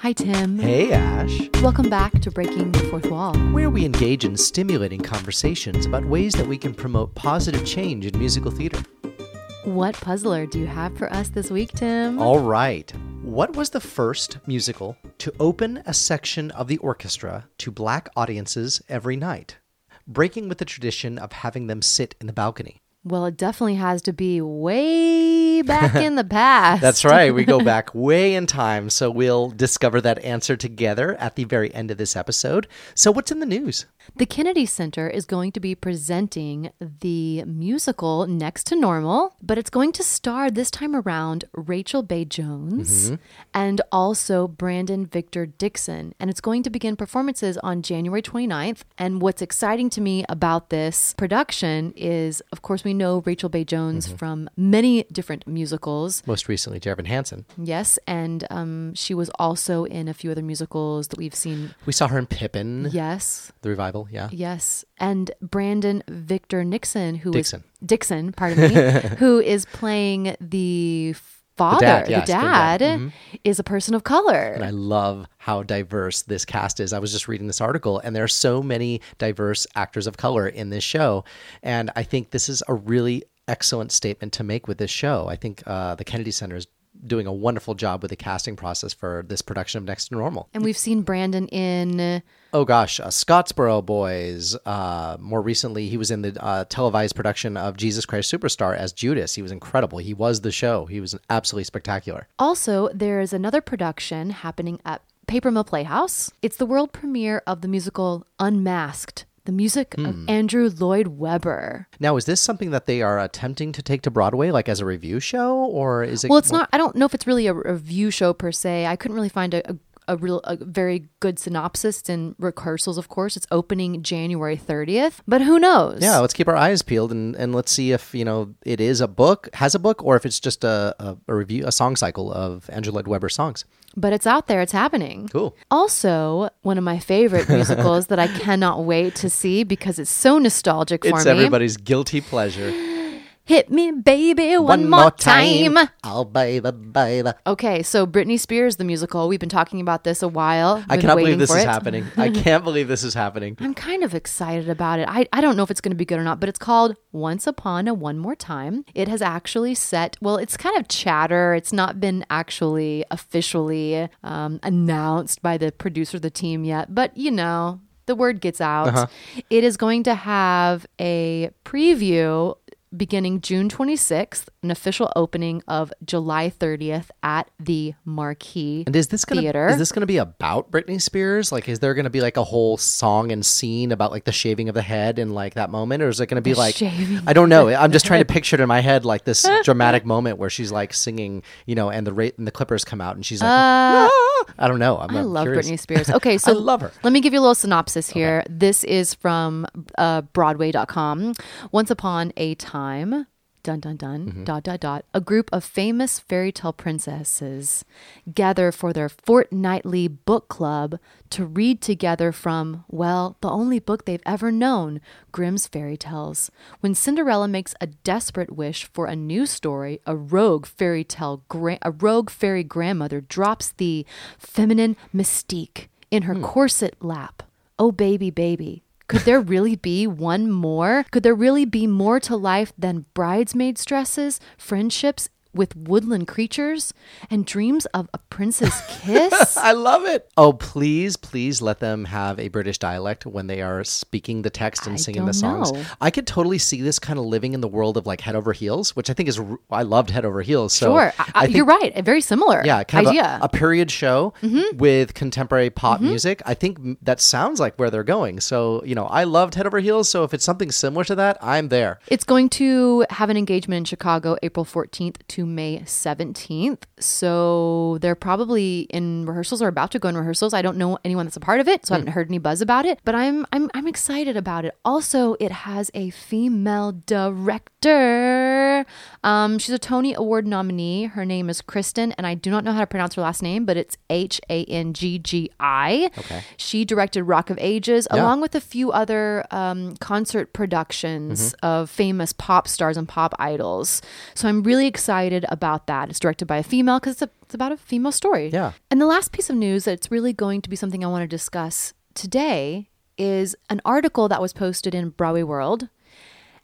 Hi, Tim. Hey, Ash. Welcome back to Breaking the Fourth Wall. Where we engage in stimulating conversations about ways that we can promote positive change in musical theater. What puzzler do you have for us this week, Tim? All right. What was the first musical to open a section of the orchestra to black audiences every night, breaking with the tradition of having them sit in the balcony? Well, it definitely has to be way back in the past. That's right. We go back way in time, so we'll discover that answer together at the very end of this episode. So, what's in the news? The Kennedy Center is going to be presenting the musical Next to Normal, but it's going to star this time around Rachel Bay Jones and also Brandon Victor Dixon. And it's going to begin performances on January 29th. And what's exciting to me about this production is, of course, we know Rachel Bay Jones from many different musicals. Most recently, Dear Evan Hansen. Yes, and um, she was also in a few other musicals that we've seen. We saw her in Pippin, Yes, the revival. Yeah. Yes, and Brandon Victor Nixon, who is Dixon. Dixon, pardon me, who is playing the father, dad, the yes, the dad, dad. Mhm. is a person of color. And I love how diverse this cast is. I was just reading this article, and there are so many diverse actors of color in this show. And I think this is a really excellent statement to make with this show. I think uh, the Kennedy Center is doing a wonderful job with the casting process for this production of Next to Normal. and we've seen Brandon in Oh gosh, uh, Scottsboro Boys. Uh, more recently, he was in the uh, televised production of Jesus Christ Superstar as Judas. He was incredible. He was the show. He was absolutely spectacular. Also, there is another production happening at Paper Mill Playhouse. It's the world premiere of the musical Unmasked, the music Hmm. of Andrew Lloyd Webber. Now, is this something that they are attempting to take to Broadway, like as a review show, or is it? Well, it's not. I don't know if it's really a review show per se. I couldn't really find a, a, a real, a very good synopsis and rehearsals. Of course, it's opening January thirtieth, but who knows? Yeah, let's keep our eyes peeled and, and let's see if you know it is a book, has a book, or if it's just a, a, a review, a song cycle of Andrew Lloyd Webber songs. but it's out there. It's happening. Cool. Also, one of my favorite musicals that I cannot wait to see because it's so nostalgic for It's me. everybody's guilty pleasure. Hit me, baby, one, more time. I'll baby, baby. Okay, so Britney Spears, the musical. We've been talking about this a while. I Been cannot believe this is it. happening. I can't believe this is happening. I'm kind of excited about it. I, I don't know if it's going to be good or not, but it's called Once Upon a One More Time. It has actually set, well, it's kind of chatter. It's not been actually officially um, announced by the producer of the team yet, but you know, the word gets out. It is going to have a preview beginning June 26th, an official opening of July 30th at the Marquis And is this gonna Theater. is this gonna be about Britney Spears? Like, is there gonna be like a whole song and scene about like the shaving of the head and like that moment, or is it gonna be like shaving I don't know. I'm just trying to picture it in my head like this dramatic moment where she's like singing, you know, and the ra- and the Clippers come out and she's like, "Ah!" I don't know. I'm, I love curious. Britney Spears. Okay, so I love her. Let me give you a little synopsis here. This is from uh, Broadway.com. Once upon a time, dun dun dun, Mm-hmm. dot dot dot, a group of famous fairy tale princesses gather for their fortnightly book club to read together from, well, the only book they've ever known, Grimm's Fairy Tales. When Cinderella makes a desperate wish for a new story, a rogue fairy tale, gra- a rogue fairy grandmother drops the feminine mystique in her corset lap. Oh, baby, baby. Could there really be one more? Could there really be more to life than bridesmaids' dresses, friendships with woodland creatures, and dreams of a prince's kiss? I love it. Oh, please, please let them have a British dialect when they are speaking the text and I singing the songs. know. I could totally see this kind of living in the world of like Head Over Heels, which I think is r- I loved Head Over Heels. So sure, I- I- think, you're right. Very similar Yeah, kind of idea. Mm-hmm. a, a period show with contemporary pop music. I think that sounds like where they're going. So you know, I loved Head Over Heels. So if it's something similar to that, I'm there. It's going to have an engagement in Chicago April 14th to May 17th. So they're probably in rehearsals or about to go in rehearsals. I don't know anyone that's a part of it, so I haven't heard any buzz about it, but I'm I'm I'm excited about it. Also, it has a female director. Um, she's a Tony Award nominee. Her name is Kristin, and I do not know how to pronounce her last name, but it's H A N G G I. Okay. She directed Rock of Ages, along with a few other um, concert productions of famous pop stars and pop idols. So I'm really excited excited about that. It's directed by a female because it's, it's about a female story. Yeah. And the last piece of news that's really going to be something I want to discuss today is an article that was posted in Broadway World.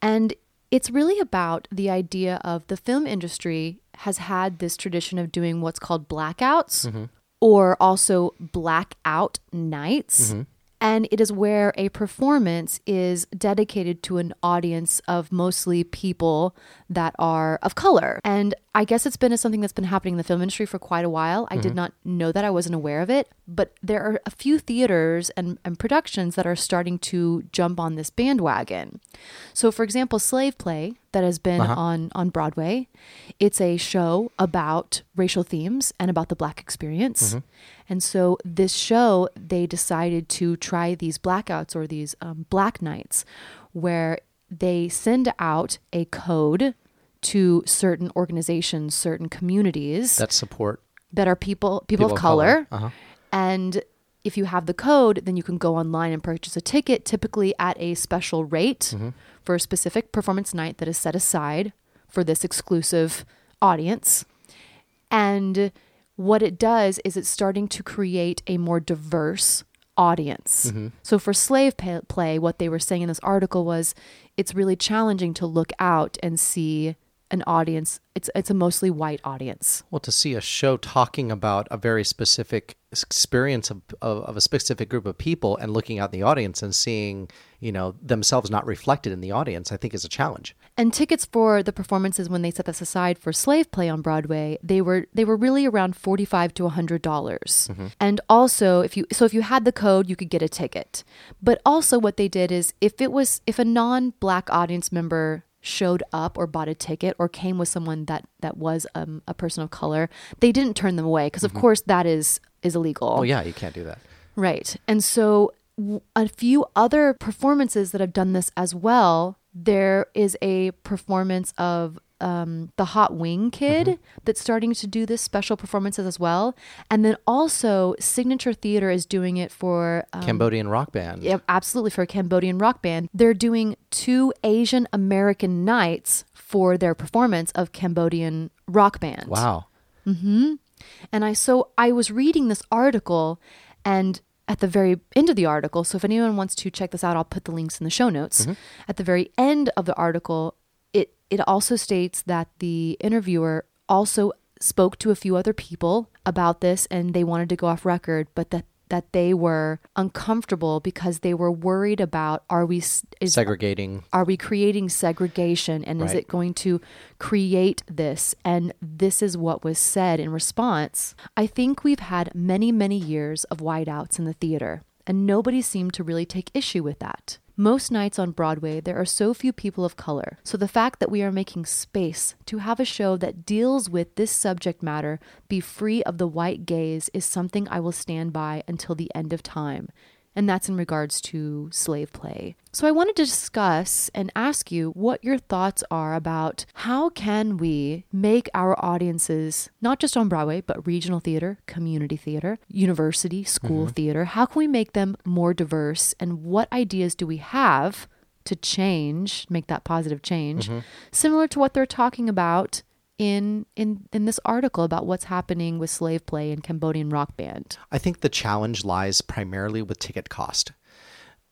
And it's really about the idea of the film industry has had this tradition of doing what's called blackouts mm-hmm. or also blackout nights. Mm-hmm. And it is where a performance is dedicated to an audience of mostly people that are of color. And I guess it's been something that's been happening in the film industry for quite a while. I did mm-hmm. not know that. I wasn't aware of it. But there are a few theaters and, and productions that are starting to jump on this bandwagon. So, for example, Slave Play, that has been uh-huh. on, on Broadway, it's a show about racial themes and about the Black experience. Mm-hmm. And so, this show, they decided to try these blackouts or these um, black nights where they send out a code to certain organizations, certain communities That support. that are people people, of color. Uh-huh. And if you have the code, then you can go online and purchase a ticket, typically at a special rate mm-hmm. for a specific performance night that is set aside for this exclusive audience. And what it does is it's starting to create a more diverse audience. Mm-hmm. So for slave play, what they were saying in this article was it's really challenging to look out and see an audience. It's it's a mostly white audience. Well, to see a show talking about a very specific experience of, of, of a specific group of people and looking out in the audience and seeing, you know, themselves not reflected in the audience, I think is a challenge. And tickets for the performances when they set this aside for slave play on Broadway, they were they were really around forty five to hundred dollars. Mm-hmm. And also, if you so if you had the code, you could get a ticket. But also, what they did is if it was if a non black audience member showed up or bought a ticket or came with someone that that was um, a person of color, they didn't turn them away because of course that is is illegal. Oh, yeah, you can't do that. Right. And so w- a few other performances that have done this as well. There is a performance of um, the Hot Wing King that's starting to do this special performances as well. And then also Signature Theater is doing it for um, Cambodian rock band. yeah, absolutely for a Cambodian rock band. They're doing two Asian American nights for their performance of Cambodian rock band. Wow. Mm-hmm. And I so I was reading this article and at the very end of the article, so if anyone wants to check this out, I'll put the links in the show notes. At the very end of the article, it it also states that the interviewer also spoke to a few other people about this and they wanted to go off record, but that that they were uncomfortable because they were worried about are we is Segregating. are we creating segregation and is it going to create this? And this is what was said in response. I think we've had many many years of whiteouts in the theater and nobody seemed to really take issue with that most nights on Broadway, there are so few people of color. So the fact that we are making space to have a show that deals with this subject matter be free of the white gaze is something I will stand by until the end of time and that's in regards to slave play. So I wanted to discuss and ask you what your thoughts are about how can we make our audiences not just on Broadway but regional theater, community theater, university, school mm-hmm. theater, how can we make them more diverse and what ideas do we have to change, make that positive change, mm-hmm. similar to what they're talking about in in in this article about what's happening with slave play in Cambodian rock band. I think the challenge lies primarily with ticket cost.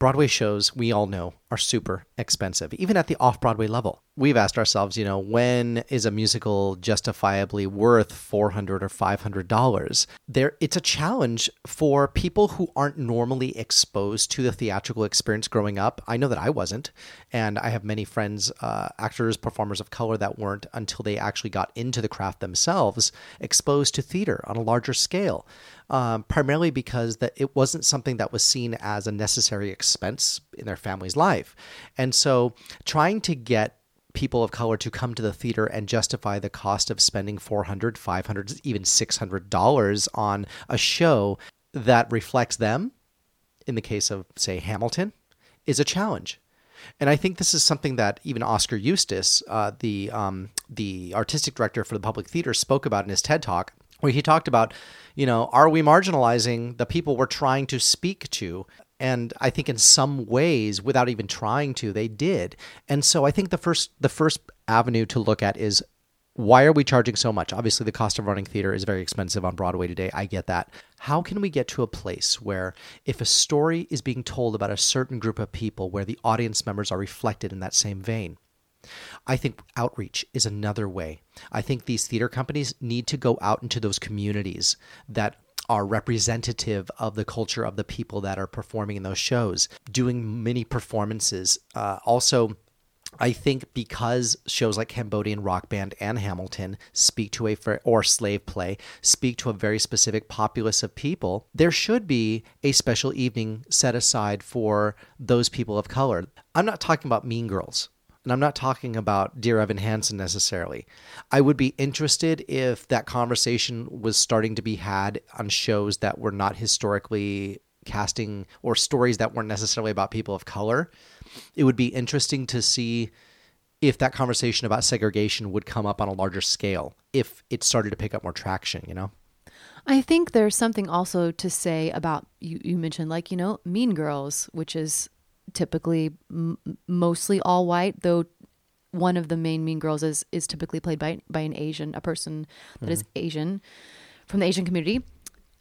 Broadway shows, we all know, are super expensive, even at the off Broadway level. We've asked ourselves, you know, when is a musical justifiably worth $400 or $500? There, it's a challenge for people who aren't normally exposed to the theatrical experience growing up. I know that I wasn't, and I have many friends, uh, actors, performers of color that weren't until they actually got into the craft themselves, exposed to theater on a larger scale um, primarily because that it wasn't something that was seen as a necessary expense in their family's life. And so trying to get people of color to come to the theater and justify the cost of spending 400 500 even $600 on a show that reflects them in the case of say hamilton is a challenge and I think this is something that even Oskar Eustis, uh, the um, the artistic director for the Public Theater, spoke about in his TED talk, where he talked about, you know, are we marginalizing the people we're trying to speak to? And I think in some ways, without even trying to, they did. And so I think the first the first avenue to look at is why are we charging so much? Obviously, the cost of running theater is very expensive on Broadway today. I get that. How can we get to a place where, if a story is being told about a certain group of people, where the audience members are reflected in that same vein? I think outreach is another way. I think these theater companies need to go out into those communities that are representative of the culture of the people that are performing in those shows, doing mini performances. Uh, also, I think because shows like Cambodian Rock Band and Hamilton speak to a or Slave Play speak to a very specific populace of people, there should be a special evening set aside for those people of color. I'm not talking about Mean Girls. And I'm not talking about Dear Evan Hansen necessarily. I would be interested if that conversation was starting to be had on shows that were not historically casting or stories that weren't necessarily about people of color it would be interesting to see if that conversation about segregation would come up on a larger scale if it started to pick up more traction, you know? I think there's something also to say about you, you mentioned, like, you know, Mean Girls, which is typically m- mostly all white, though one of the main Mean Girls is, is typically played by, by an Asian, a person that mm-hmm. is Asian from the Asian community.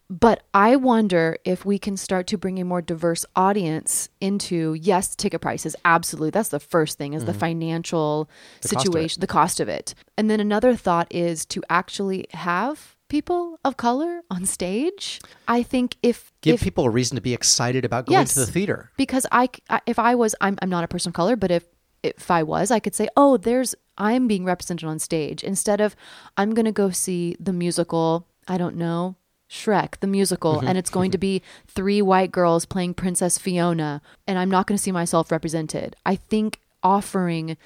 But I wonder if we can start to bring a more diverse audience into yes, ticket prices. Absolutely. That's the first thing is mm-hmm. the financial the situation, cost the cost of it. And then another thought is to actually have people of color on stage. I think if give if, people a reason to be excited about going yes, to the theater. Because I, if I was, I'm, I'm not a person of color, but if if I was, I could say, oh, there's I'm being represented on stage instead of I'm going to go see the musical. I don't know Shrek, the musical, mm-hmm. and it's going to be three white girls playing Princess Fiona, and I'm not going to see myself represented. I think offering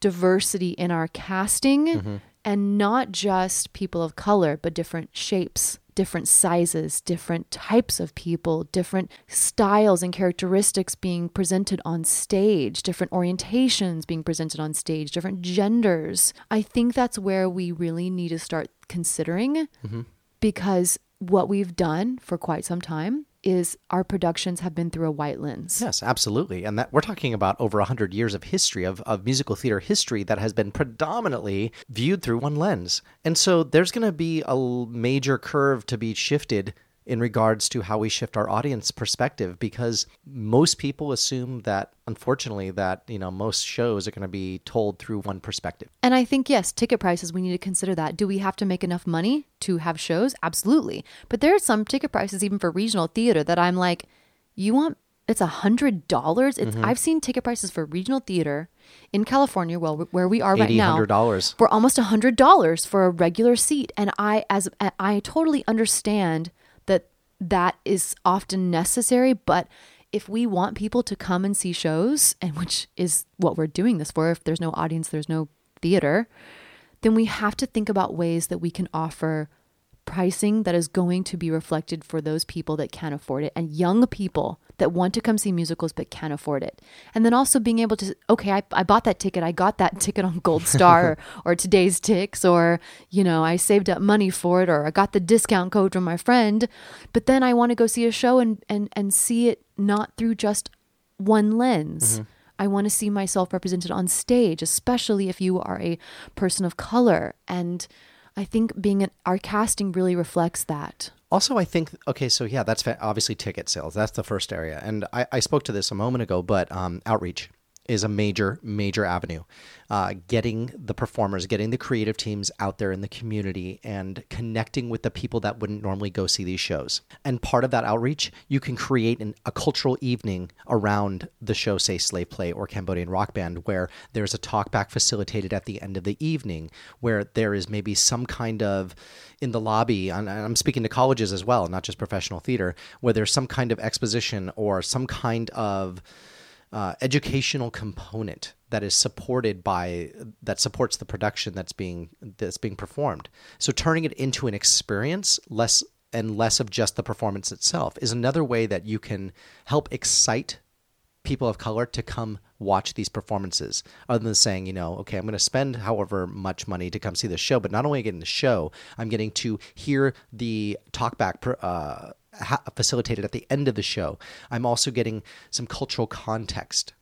diversity in our casting mm-hmm. And not just people of color, but different shapes, different sizes, different types of people, different styles and characteristics being presented on stage, different orientations being presented on stage, different genders. I think that's where we really need to start considering mm-hmm. because what we've done for quite some time is our productions have been through a white lens. Yes, absolutely. And that we're talking about over 100 years of history of, of musical theater history that has been predominantly viewed through one lens. And so there's going to be a major curve to be shifted in regards to how we shift our audience perspective because most people assume that unfortunately that you know most shows are going to be told through one perspective. And i think yes ticket prices we need to consider that. Do we have to make enough money to have shows? Absolutely. But there are some ticket prices even for regional theater that i'm like you want it's a hundred dollars? It's mm-hmm. i've seen ticket prices for regional theater in california well where we are right now $100 for almost a hundred dollars for a regular seat. And i as i totally understand that is often necessary, but if we want people to come and see shows, and which is what we're doing this for, if there's no audience, there's no theater, then we have to think about ways that we can offer pricing that is going to be reflected for those people that can't afford it and young people that want to come see musicals but can't afford it. And then also being able to, okay, I, I bought that ticket. I got that ticket on Goldstar or, or today's Tix, or, you know, I saved up money for it, or I got the discount code from my friend. But then I want to go see a show and, and, and see it not through just one lens. Mm-hmm. I want to see myself represented on stage, especially if you are a person of color. And I think being an, our casting really reflects that. Also, I think okay, so yeah, that's obviously ticket sales. That's the first area, and I, I spoke to this a moment ago, but um, outreach is a major, major avenue. Uh, getting the performers, getting the creative teams out there in the community and connecting with the people that wouldn't normally go see these shows. And part of that outreach, you can create an, a cultural evening around the show, say Slave Play or Cambodian Rock Band, where there's a talkback facilitated at the end of the evening, where there is maybe some kind of in the lobby, and I'm speaking to colleges as well, not just professional theater, where there's some kind of exposition or some kind of uh, educational component that is supported by that supports the production that's being that's being performed. So turning it into an experience, less and less of just the performance itself, is another way that you can help excite people of color to come watch these performances other than saying you know okay i'm going to spend however much money to come see the show but not only getting the show i'm getting to hear the talkback uh, ha- facilitated at the end of the show. I'm also getting some cultural context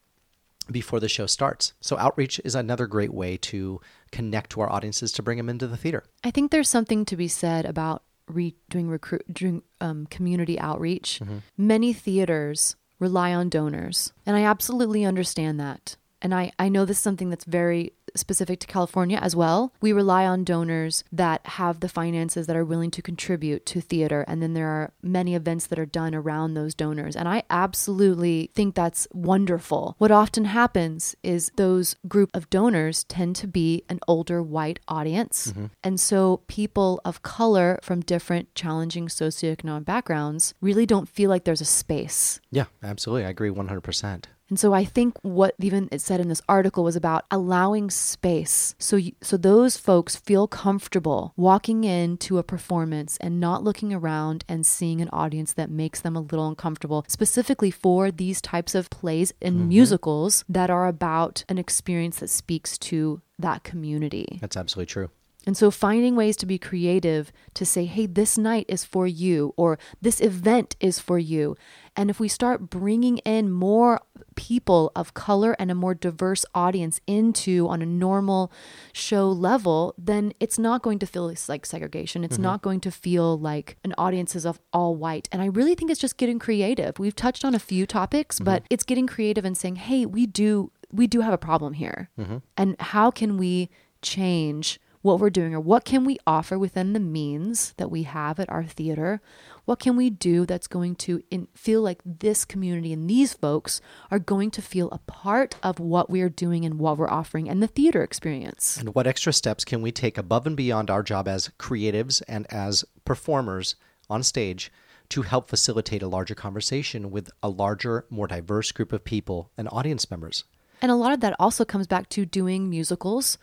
before the show starts. So outreach is another great way to connect to our audiences to bring them into the theater. I think there's something to be said about re- doing recruit doing um, community outreach. Many theaters rely on donors, and I absolutely understand that. And I, I know this is something that's very specific to California as well. We rely on donors that have the finances that are willing to contribute to theater. And then there are many events that are done around those donors. And I absolutely think that's wonderful. What often happens is those group of donors tend to be an older white audience. Mm-hmm. And so people of color from different challenging socioeconomic backgrounds really don't feel like there's a space. Yeah, absolutely. I agree 100%. And so I think what even it said in this article was about allowing space. So you, so those folks feel comfortable walking into a performance and not looking around and seeing an audience that makes them a little uncomfortable, specifically for these types of plays and mm-hmm. musicals that are about an experience that speaks to that community. That's absolutely true. And so finding ways to be creative to say, hey, this night is for you, or this event is for you. And if we start bringing in more people of color and a more diverse audience into on a normal show level, then it's not going to feel like segregation. It's mm-hmm. not going to feel like an audience is of all white. And I really think it's just getting creative. We've touched on a few topics, mm-hmm. but it's getting creative and saying, hey, we do we do have a problem here. Mm-hmm. And how can we change what we're doing or what can we offer within the means that we have at our theater what can we do that's going to in, feel like this community and these folks are going to feel a part of what we're doing and what we're offering and the theater experience And what extra steps can we take above and beyond our job as creatives and as performers on stage to help facilitate a larger conversation with a larger, more diverse group of people and audience members? And a lot of that also comes back to doing musicals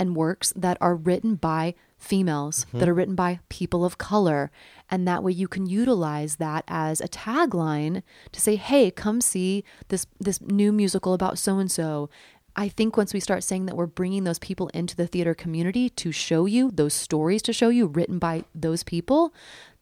and works that are written by females, mm-hmm. that are written by people of color. And that way you can utilize that as a tagline to say, hey, come see this, this new musical about so and so. I think once we start saying that we're bringing those people into the theater community to show you those stories to show you written by those people,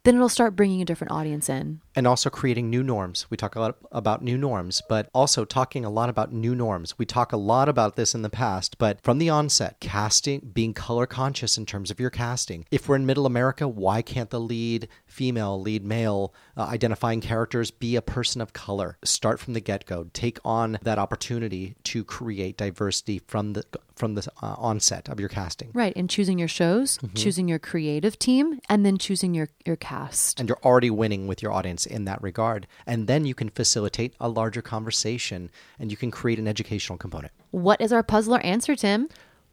then it'll start bringing a different audience in. and also creating new norms. We talk a lot about new norms, but also talking a lot about new norms. We talk a lot about this in the past, but from the onset, casting, being color conscious in terms of your casting. If we're in middle America, why can't the lead female, lead male uh, identifying characters be a person of color? Start from the get go. Take on that opportunity to create diversity from the from the uh, onset of your casting. Right. And choosing your shows, choosing your creative team, and then choosing your, your cast. and you're already winning with your audience in that regard. And then you can facilitate a larger conversation and you can create an educational component. What is our puzzler answer, Tim?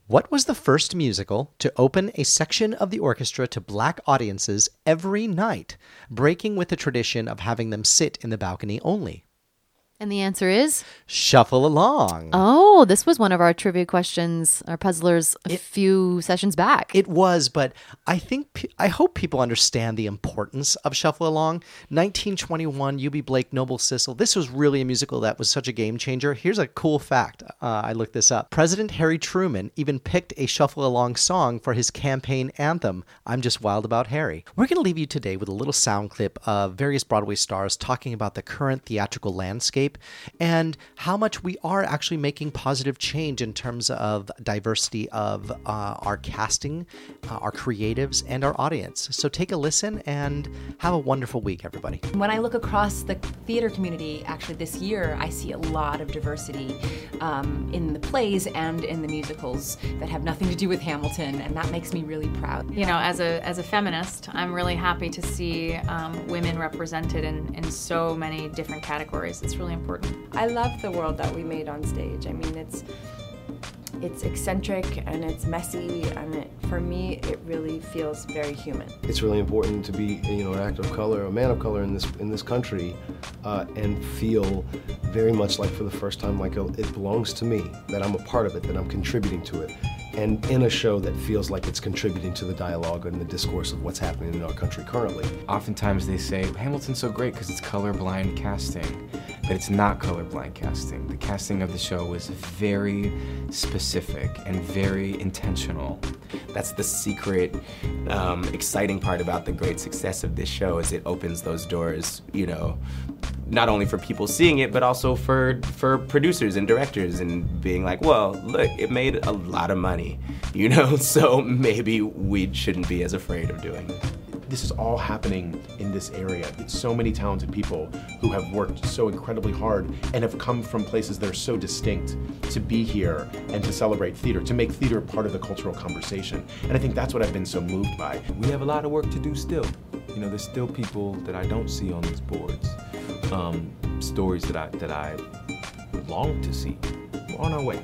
What was the first musical to open a section of the orchestra to black audiences every night, breaking with the tradition of having them sit in the balcony only? And the answer is Shuffle along. oh, this was one of our trivia questions, our puzzlers, a few sessions back. It was, but I think I hope people understand the importance of Shuffle Along. 1921, Eubie Blake, Noble Sissle. This was really a musical that was such a game changer. Here's a cool fact. Uh, I looked this up. President Harry Truman even picked a Shuffle Along song for his campaign anthem. I'm just wild about Harry. We're going to leave you today with a little sound clip of various Broadway stars talking about the current theatrical landscape and how much we are actually making positive change in terms of diversity of uh, our casting, uh, our creatives, and our audience. So take a listen and have a wonderful week, everybody. When I look across the theater community, actually this year, I see a lot of diversity um, in the plays and in the musicals that have nothing to do with Hamilton, and that makes me really proud. you know, as a as a feminist, I'm really happy to see um, women represented in in so many different categories. It's really important. I love the world that we made on stage. I mean, it's it's eccentric and it's messy, and it, for me, it really feels very human. it's really important to be you know an actor of color a man of color in this in this country uh, and feel very much like for the first time like uh, it belongs to me that i'm a part of it that i'm contributing to it and in a show that feels like it's contributing to the dialogue and the discourse of what's happening in our country currently Oftentimes they say Hamilton's so great because it's colorblind casting, but it's not colorblind casting. The casting of the show was very specific and very intentional. That's the secret, um, exciting part about the great success of this show is it opens those doors, you know, not only for people seeing it, but also for for producers and directors and being like, well, look, it made a lot of money, you know, so maybe we shouldn't be as afraid of doing it this is all happening in this area. It's so many talented people who have worked so incredibly hard and have come from places that are so distinct to be here and to celebrate theater, to make theater part of the cultural conversation. And I think that's what I've been so moved by. We have a lot of work to do still. You know, there's still people that I don't see on these boards, um, stories that I that I long to see. We're on our way.